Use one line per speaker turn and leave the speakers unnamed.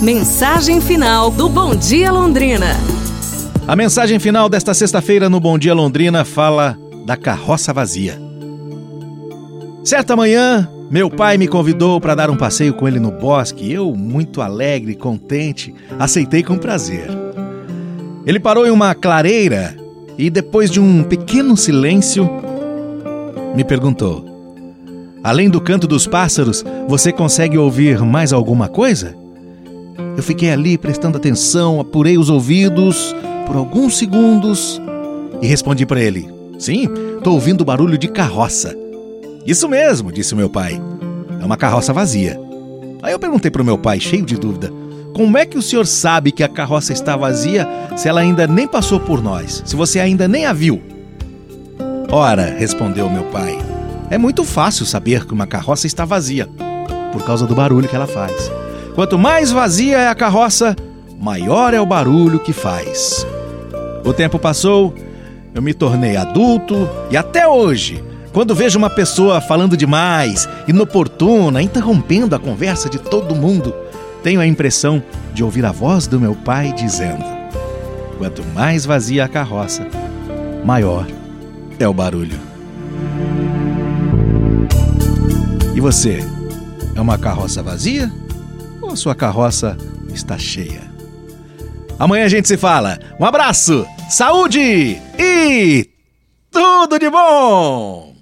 Mensagem final do Bom Dia Londrina.
A mensagem final desta sexta-feira no Bom Dia Londrina fala da carroça vazia. Certa manhã, meu pai me convidou para dar um passeio com ele no bosque. Eu, muito alegre e contente, aceitei com prazer. Ele parou em uma clareira e, depois de um pequeno silêncio, me perguntou: Além do canto dos pássaros, você consegue ouvir mais alguma coisa? Eu fiquei ali prestando atenção, apurei os ouvidos por alguns segundos e respondi para ele: Sim, estou ouvindo barulho de carroça. Isso mesmo, disse meu pai. É uma carroça vazia. Aí eu perguntei para o meu pai, cheio de dúvida: Como é que o senhor sabe que a carroça está vazia se ela ainda nem passou por nós, se você ainda nem a viu? Ora, respondeu meu pai, é muito fácil saber que uma carroça está vazia, por causa do barulho que ela faz. Quanto mais vazia é a carroça, maior é o barulho que faz. O tempo passou, eu me tornei adulto e até hoje, quando vejo uma pessoa falando demais, inoportuna, interrompendo a conversa de todo mundo, tenho a impressão de ouvir a voz do meu pai dizendo: Quanto mais vazia a carroça, maior é o barulho. E você, é uma carroça vazia ou a sua carroça está cheia? Amanhã a gente se fala. Um abraço, saúde e tudo de bom!